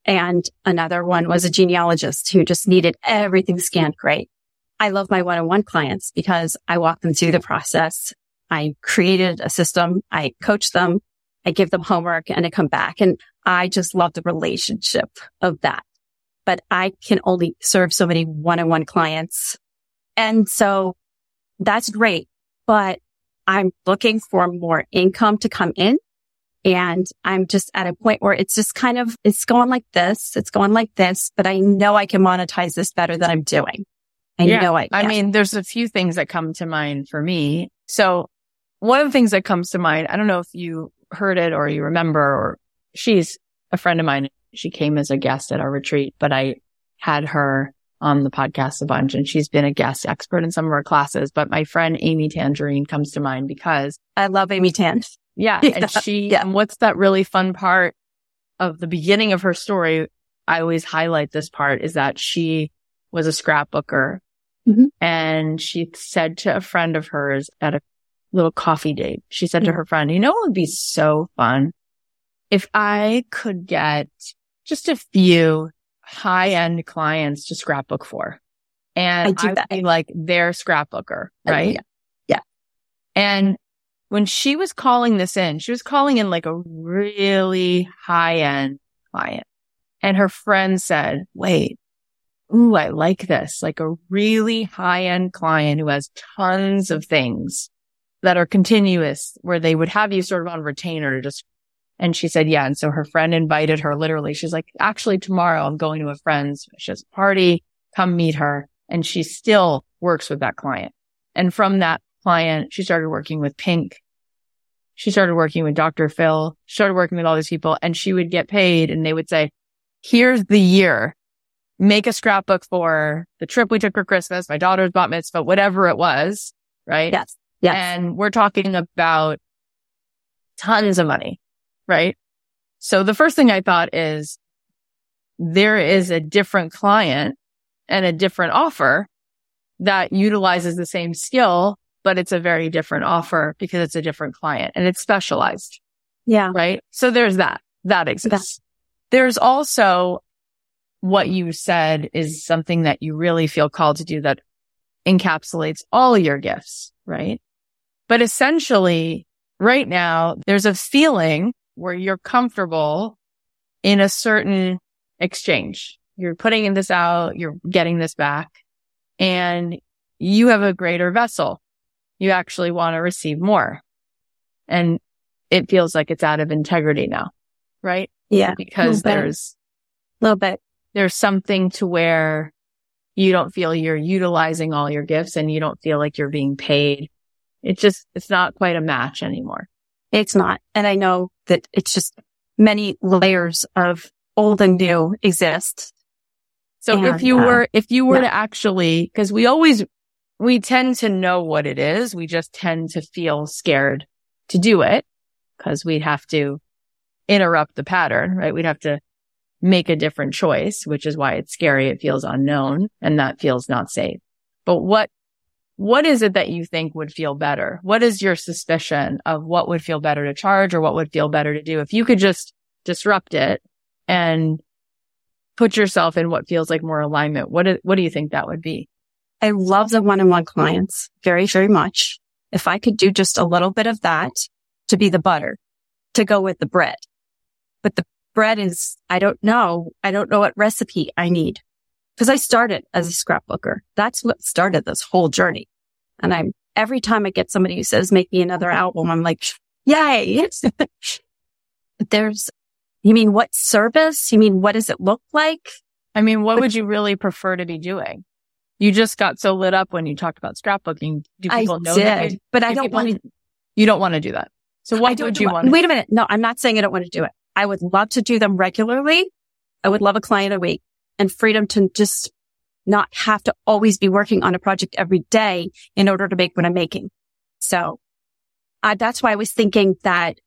And another one was a genealogist who just needed everything scanned great. I love my one-on-one clients because I walk them through the process I created a system. I coach them. I give them homework and I come back. And I just love the relationship of that. But I can only serve so many one-on-one clients. And so that's great, but I'm looking for more income to come in. And I'm just at a point where it's just kind of, it's going like this. It's going like this, but I know I can monetize this better than I'm doing. I yeah. know I, I mean, there's a few things that come to mind for me. So one of the things that comes to mind, I don't know if you heard it or you remember, or she's a friend of mine. She came as a guest at our retreat, but I had her on the podcast a bunch and she's been a guest expert in some of our classes. But my friend Amy Tangerine comes to mind because I love Amy Tan. Yeah. yeah. And she, yeah. and what's that really fun part of the beginning of her story? I always highlight this part is that she was a scrapbooker mm-hmm. and she said to a friend of hers at a little coffee date. She said to her friend, you know, it would be so fun if I could get just a few high end clients to scrapbook for. And I do that. be like their scrapbooker, right? yeah. Yeah. And when she was calling this in, she was calling in like a really high end client. And her friend said, wait, ooh, I like this. Like a really high end client who has tons of things that are continuous where they would have you sort of on retainer to just, and she said, yeah. And so her friend invited her literally. She's like, actually tomorrow I'm going to a friend's. She has a party. Come meet her. And she still works with that client. And from that client, she started working with Pink. She started working with Dr. Phil, started working with all these people and she would get paid and they would say, here's the year. Make a scrapbook for the trip we took for Christmas, my daughter's bat mitzvah, whatever it was. Right. Yes. Yes. And we're talking about tons of money. Right. So the first thing I thought is there is a different client and a different offer that utilizes the same skill, but it's a very different offer because it's a different client and it's specialized yeah. right? So there's that. That exists. There's also what you said is something that you really feel called to do that encapsulates all your gifts, right? But essentially right now there's a feeling where you're comfortable in a certain exchange. You're putting in this out, you're getting this back and you have a greater vessel. You actually want to receive more. And it feels like it's out of integrity now, right? Yeah. Because bit. there's, A little bit. there's something to where you don't feel you're utilizing all your gifts and you don't feel like you're being paid. It's just, it's not quite a match anymore. It's not. And I know that it's just many layers of old and new exist. So if you uh, were, if you were yeah. to actually, cause we always, we tend to know what it is. We just tend to feel scared to do it because we'd have to interrupt the pattern, right? We'd have to make a different choice, which is why it's scary. It feels unknown and that feels not safe. But what, what is it that you think would feel better? What is your suspicion of what would feel better to charge or what would feel better to do? If you could just disrupt it and put yourself in what feels like more alignment, what, do- what do you think that would be? I love the one-on-one clients very, very much. If I could do just a little bit of that to be the butter to go with the bread, but the bread is, I don't know. I don't know what recipe I need because I started as a scrapbooker. That's what started this whole journey. And I'm every time I get somebody who says, make me another album, I'm like, yay. But There's, you mean what service? You mean, what does it look like? I mean, what But- would you really prefer to be doing? You just got so lit up when you talked about scrapbooking. Do I people know that? did, but I Do don't want to You don't want to do that. So I what don't would do you want? Wait a minute. No, I'm not saying I don't want to do it. I would love to do them regularly. I would love a client a week and freedom to just not have to always be working on a project every day in order to make what I'm making. So that's why I was thinking that,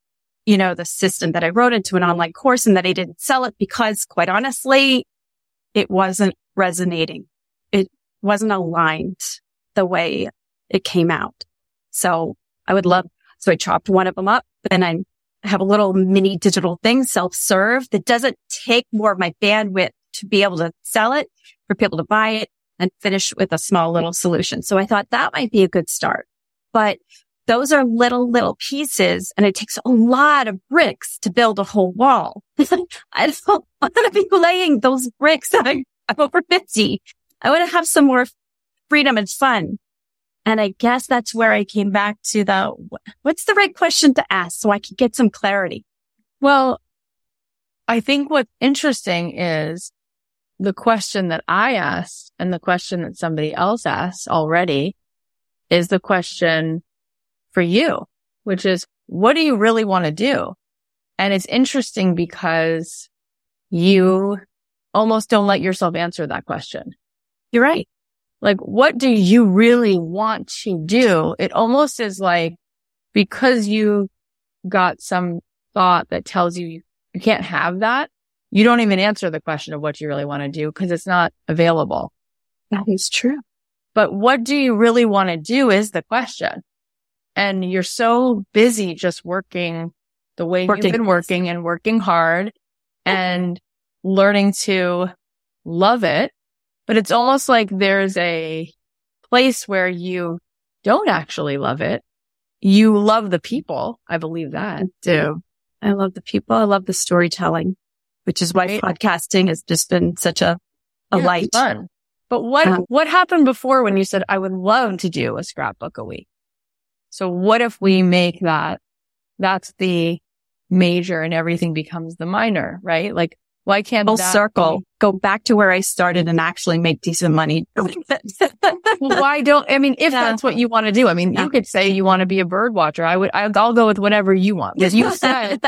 you know, the system that I wrote into an online course and that I didn't sell it because quite honestly, it wasn't resonating. It wasn't aligned the way it came out. So I would love, so I chopped one of them up and I have a little mini digital thing, self-serve that doesn't take more of my bandwidth to be able to sell it for people to buy it and finish with a small little solution. So I thought that might be a good start, but those are little, little pieces and it takes a lot of bricks to build a whole wall. I don't want to be laying those bricks. I'm, I'm over 50. I want to have some more freedom and fun. And I guess that's where I came back to the, what's the right question to ask so I can get some clarity? Well, I think what's interesting is the question that I asked and the question that somebody else asked already is the question for you, which is what do you really want to do? And it's interesting because you almost don't let yourself answer that question. You're right. Like, what do you really want to do? It almost is like because you got some thought that tells you you can't have that. You don't even answer the question of what you really want to do because it's not available. That is true. But what do you really want to do is the question. and you're so busy just working the way Working. you've been working and working hard and learning to love it. But it's almost like there's a place where you don't actually love it. You love the people. I believe that. do. I love the people. I love the storytelling, which is why Right. podcasting has just been such a, a Yeah, light. fun. But what Um, what happened before when you said I would love to do a scrapbook a week? So what if we make that that's the major and everything becomes the minor, right? Like why can't Full circle. be- Go back to where I started and actually make decent money doing. Well, why don't I mean if Yeah. that's what you want to do? I mean, Yeah. you could say you want to be a bird watcher. I would I'll go with whatever you want. Because you said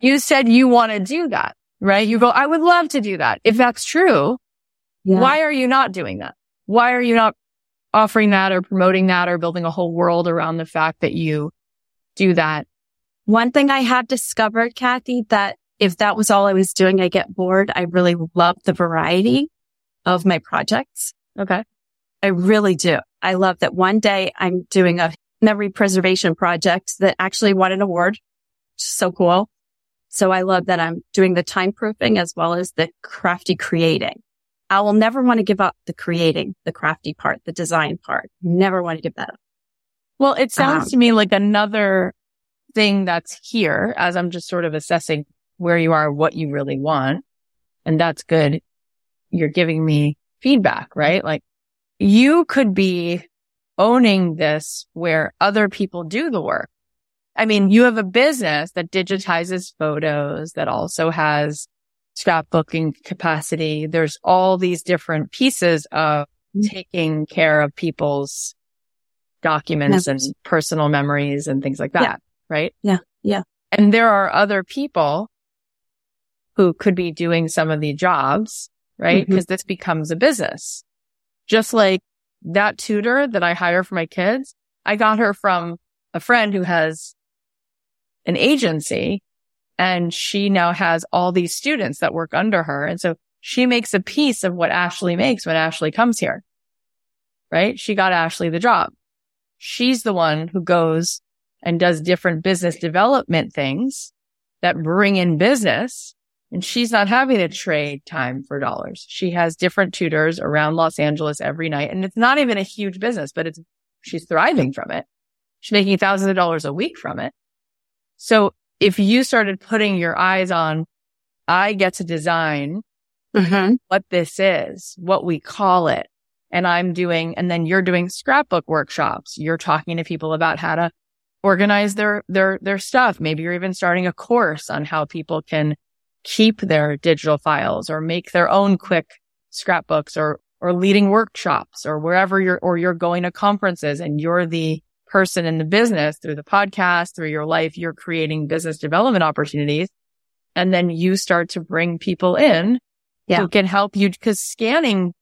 you said you want to do that, right? You go, I would love to do that. If that's true, Yeah. Why are you not doing that? Why are you not offering that or promoting that or building a whole world around the fact that you do that? One thing I have discovered, Cathy, that if that was all I was doing, I get bored. I really love the variety of my projects. Okay. I really do. I love that one day I'm doing a memory preservation project that actually won an award. So cool. So I love that I'm doing the time proofing as well as the crafty creating. I will never want to give up the creating, the crafty part, the design part. Never want to give that up. Well, it sounds Um, to me like another thing that's here as I'm just sort of assessing where you are, what you really want. And that's good. You're giving me feedback, right? Like you could be owning this where other people do the work. I mean, you have a business that digitizes photos that also has scrapbooking capacity. There's all these different pieces of Mhm. taking care of people's documents and personal memories and things like that. Yeah. Right. Yeah. Yeah. And there are other people who could be doing some of the jobs, right? Because this becomes a business. Just like that tutor that I hire for my kids, I got her from a friend who has an agency and she now has all these students that work under her. And so she makes a piece of what Ashley makes when Ashley comes here, right? She got Ashley the job. She's the one who goes and does different business development things that bring in business. And she's not having to trade time for dollars. She has different tutors around Los Angeles every night. And it's not even a huge business, but it's, she's thriving from it. She's making thousands of dollars a week from it. So if you started putting your eyes on, I get to design Mm-hmm. what this is, what we call it. And I'm doing, and then you're doing scrapbook workshops. You're talking to people about how to organize their, their, their stuff. Maybe you're even starting a course on how people can keep their digital files or make their own quick scrapbooks or, or leading workshops or wherever you're, or you're going to conferences and you're the person in the business through the podcast, through your life, you're creating business development opportunities. And then you start to bring people in Yeah. who can help you because scanning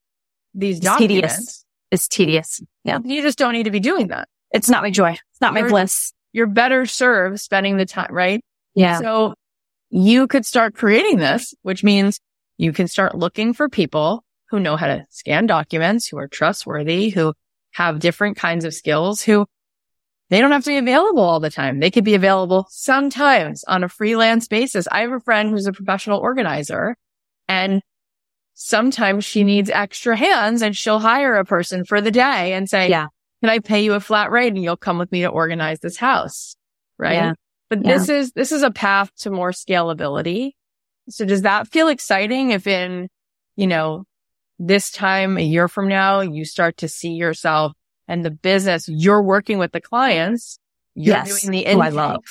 these It's tedious. documents, It's tedious. Yeah. you just don't need to be doing that. It's not my joy. It's not my You're- bliss. You're better served spending the time, right? Yeah. So you could start creating this, which means you can start looking for people who know how to scan documents, who are trustworthy, who have different kinds of skills, who they don't have to be available all the time. They could be available sometimes on a freelance basis. I have a friend who's a professional organizer and sometimes she needs extra hands and she'll hire a person for the day and say, Yeah. can I pay you a flat rate and you'll come with me to organize this house? Right. Yeah. But Yeah. this is, this is a path to more scalability. So does that feel exciting if in, you know, this time a year from now, you start to see yourself and the business you're working with the clients, you're yes. doing the Who I love.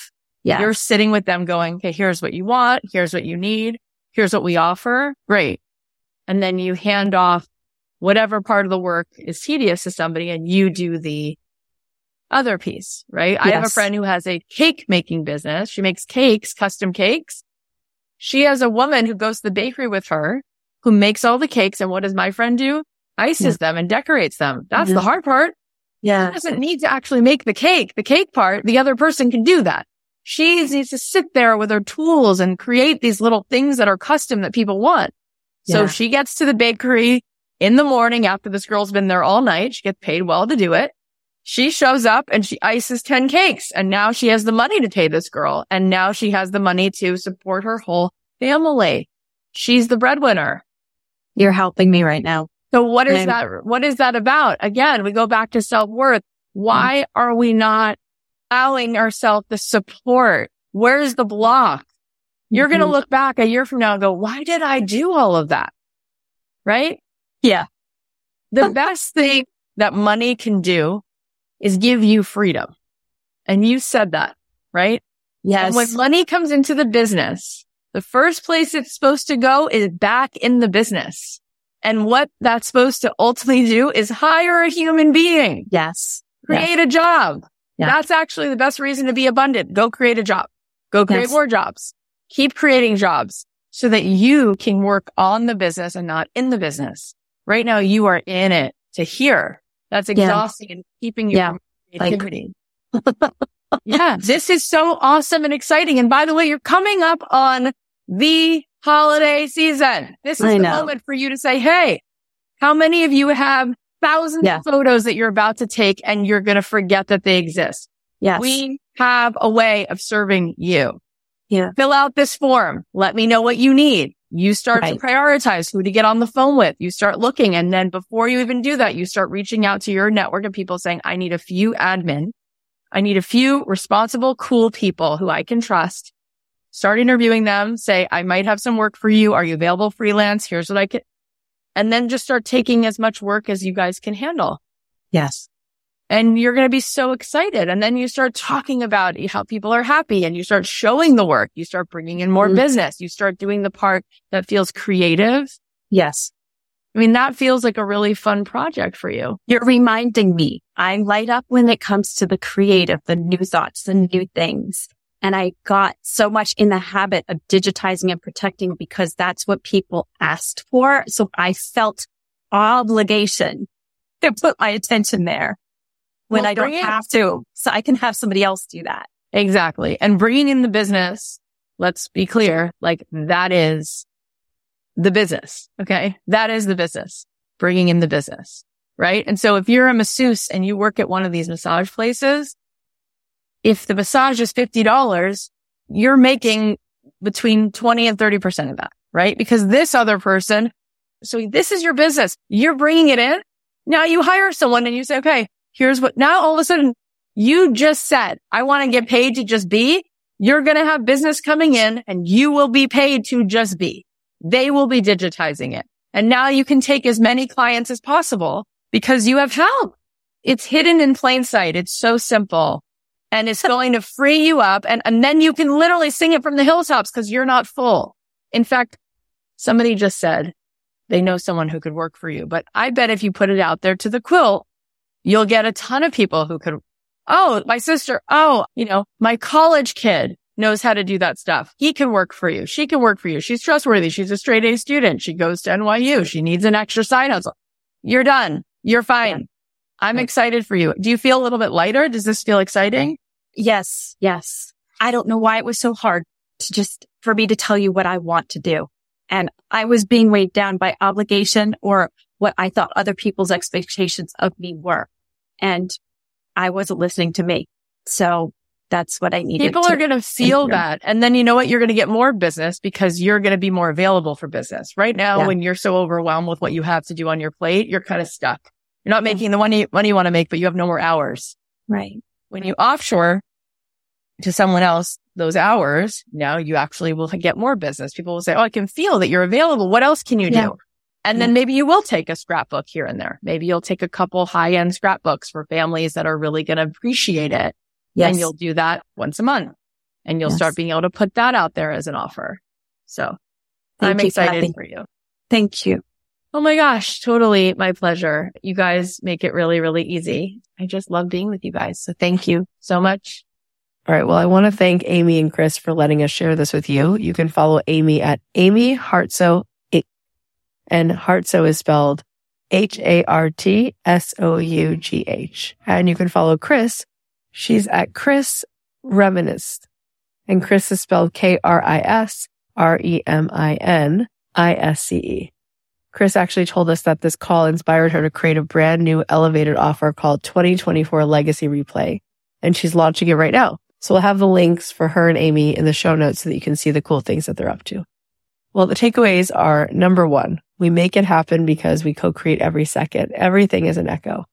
Yeah. You're sitting with them going, okay, here's what you want. Here's what you need. Here's what we offer. Great. And then you hand off whatever part of the work is tedious to somebody and you do the other piece, right? I have a friend who has a cake making business. She makes cakes, custom cakes. She has a woman who goes to the bakery with her who makes all the cakes. And what does my friend do? Ices them and decorates them. That's the mm-hmm. hard part yeah. doesn't need to actually make the cake. The cake part, the other person can do that. She needs to sit there with her tools and create these little things that are custom that people want. So Yeah. she gets to the bakery in the morning after this girl's been there all night. She gets paid well to do it. she shows up and she ices 10 cakes and now she has the money to pay this girl. And now she has the money to support her whole family. She's the breadwinner. You're helping me right now. So what is I'm- that? What is that about? Again, we go back to self worth. Mm-hmm. Why are we not allowing ourselves the support? Where's the block? You're going to mm-hmm. look back a year from now and go, why did I do all of that? Right? Yeah. The best thing that money can do is give you freedom. And you said that, right? Yes. And when money comes into the business, the first place it's supposed to go is back in the business. And what that's supposed to ultimately do is hire a human being, yes. create a job. Yeah. That's actually the best reason to be abundant. Go create a job. Go create Yes. more jobs. Keep creating jobs so that you can work on the business and not in the business. Right now you are in it to hear. That's exhausting and keeping you Yeah. from Like- yeah, this is so awesome and exciting. And by the way, you're coming up on the holiday season. This is I the know. moment for you to say, Hey, how many of you have thousands Yeah. of photos that you're about to take and you're going to forget that they exist? Yes. We have a way of serving you. Yeah. Fill out this form. Let me know what you need. You start Right. to prioritize who to get on the phone with. You start looking. And then before you even do that, you start reaching out to your network of people saying, I need a few admin. I need a few responsible, cool people who I can trust. Start interviewing them. Say, I might have some work for you. Are you available freelance? Here's what I can. And then just start taking as much work as you guys can handle yes. and you're going to be so excited. And then you start talking about how people are happy and you start showing the work. You start bringing in more Mhm. business. You start doing the part that feels creative. Yes. I mean, that feels like a really fun project for you. You're reminding me. I light up when it comes to the creative, the new thoughts, the new things. And I got so much in the habit of digitizing and protecting because that's what people asked for. So I felt obligation to put my attention there when Well, I don't it. have to. So I can have somebody else do that. Exactly. And bringing in the business, let's be clear, like that is the business. Okay. That is the business, bringing in the business. Right. And so if you're a masseuse and you work at one of these massage places, if the massage is $50, you're making between 20 and 30% of that. Right. Because this other person, so this is your business. You're bringing it in. Now you hire someone and you say, okay, here's what now all of a sudden you just said, I want to get paid to just be. You're going to have business coming in and you will be paid to just be. They will be digitizing it. And now you can take as many clients as possible because you have help. It's hidden in plain sight. It's so simple and it's going to free you up. And, and then you can literally sing it from the hilltops because you're not full. In fact, somebody just said they know someone who could work for you, but I bet if you put it out there to the quilt, you'll get a ton of people who could Oh, my sister. Oh, you know, my college kid knows how to do that stuff. He can work for you. She can work for you. She's trustworthy. She's a straight A student. She goes to NYU. She needs an extra side hustle. You're done. You're fine. I'm excited for you. Do you feel a little bit lighter? Does this feel exciting? Yes. Yes. I don't know why it was so hard to just for me to tell you what I want to do. And I was being weighed down by obligation or what I thought other people's expectations of me were. And I wasn't listening to me. So that's what I needed. People are going to feel that. And then you know what? You're going to get more business because you're going to be more available for business. Right now, Yeah. when you're so overwhelmed with what you have to do on your plate, you're kind of stuck. You're not making the money, money you want to make, but you have no more hours. right. When you offshore to someone else those hours, now you actually will get more business. People will say, Oh, I can feel that you're available. What else can you Yeah. do? And then maybe you will take a scrapbook here and there. Maybe you'll take a couple high end scrapbooks for families that are really going to appreciate it. Yes. And you'll do that once a month and you'll Yes. start being able to put that out there as an offer. So Thank I'm you, excited Cathy. for you. Thank you. Oh my gosh. Totally my pleasure. You guys make it really, really easy. I just love being with you guys. So thank you so much. All right. Well, I want to thank Amy and Kris for letting us share this with you. You can follow Amy at Amy Hartsough. Ink. And Hartsough is spelled H A R T S O U G H. And you can follow Kris. She's at Kris Reminisce. And Kris is spelled K R I S R E M I N I S C E. Kris actually told us that this call inspired her to create a brand new elevated offer called 2024 Legacy Replay. And she's launching it right now. So we'll have the links for her and Amy in the show notes so that you can see the cool things that they're up to. Well, the takeaways are number one, we make it happen because we co-create every second. Everything is an echo.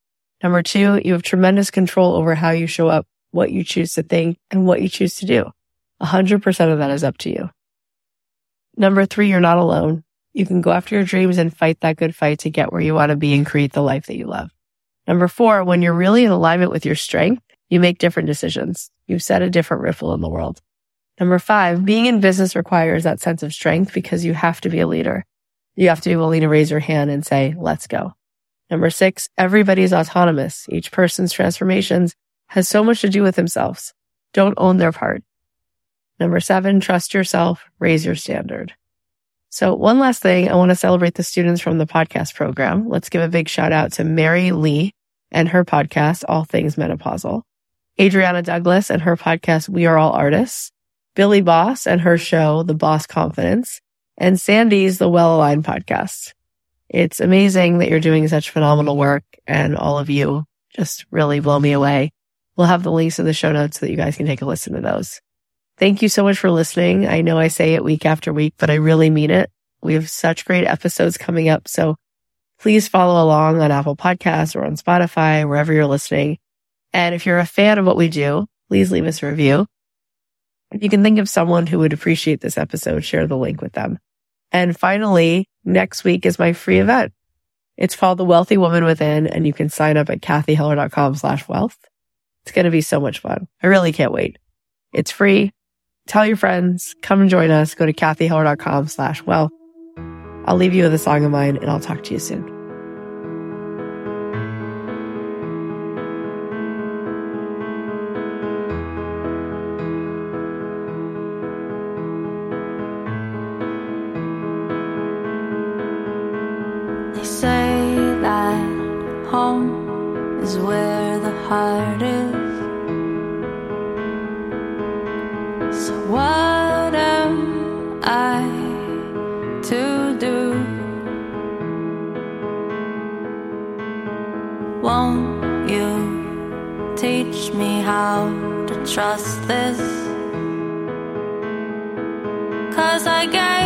Number two, you have tremendous control over how you show up, what you choose to think and what you choose to do. A hundred percent of that is up to you. Number three, you're not alone. You can go after your dreams and fight that good fight to get where you want to be and create the life that you love. Number four, when you're really in alignment with your strength, you make different decisions. You set a different ripple in the world. Number five, being in business requires that sense of strength because you have to be a leader. You have to be willing to raise your hand and say, let's go. Number six, everybody's autonomous. Each person's transformations has so much to do with themselves. Don't own their part. Number seven, trust yourself, raise your standard. So one last thing, I want to celebrate the students from the podcast program. Let's give a big shout out to Mary Lee and her podcast, All Things Menopausal. Adriana Douglas and her podcast, We Are All Artists. Billy Boss and her show, The Boss Confidence. And Sandy's The Well Aligned podcast. It's amazing that you're doing such phenomenal work and all of you just really blow me away. We'll have the links in the show notes so that you guys can take a listen to those. Thank you so much for listening. I know I say it week after week, but I really mean it. We have such great episodes coming up. So please follow along on Apple Podcasts or on Spotify, wherever you're listening. And if you're a fan of what we do, please leave us a review. If you can think of someone who would appreciate this episode, share the link with them. And finally, next week is my free event. It's called The Wealthy Woman Within, and you can sign up at cathyheller.com slash wealth. It's going to be so much fun. I really can't wait. It's free. Tell your friends, come and join us. Go to cathyheller.com slash well. I'll leave you with a song of mine and I'll talk to you soon. How to trust this? Cause I gave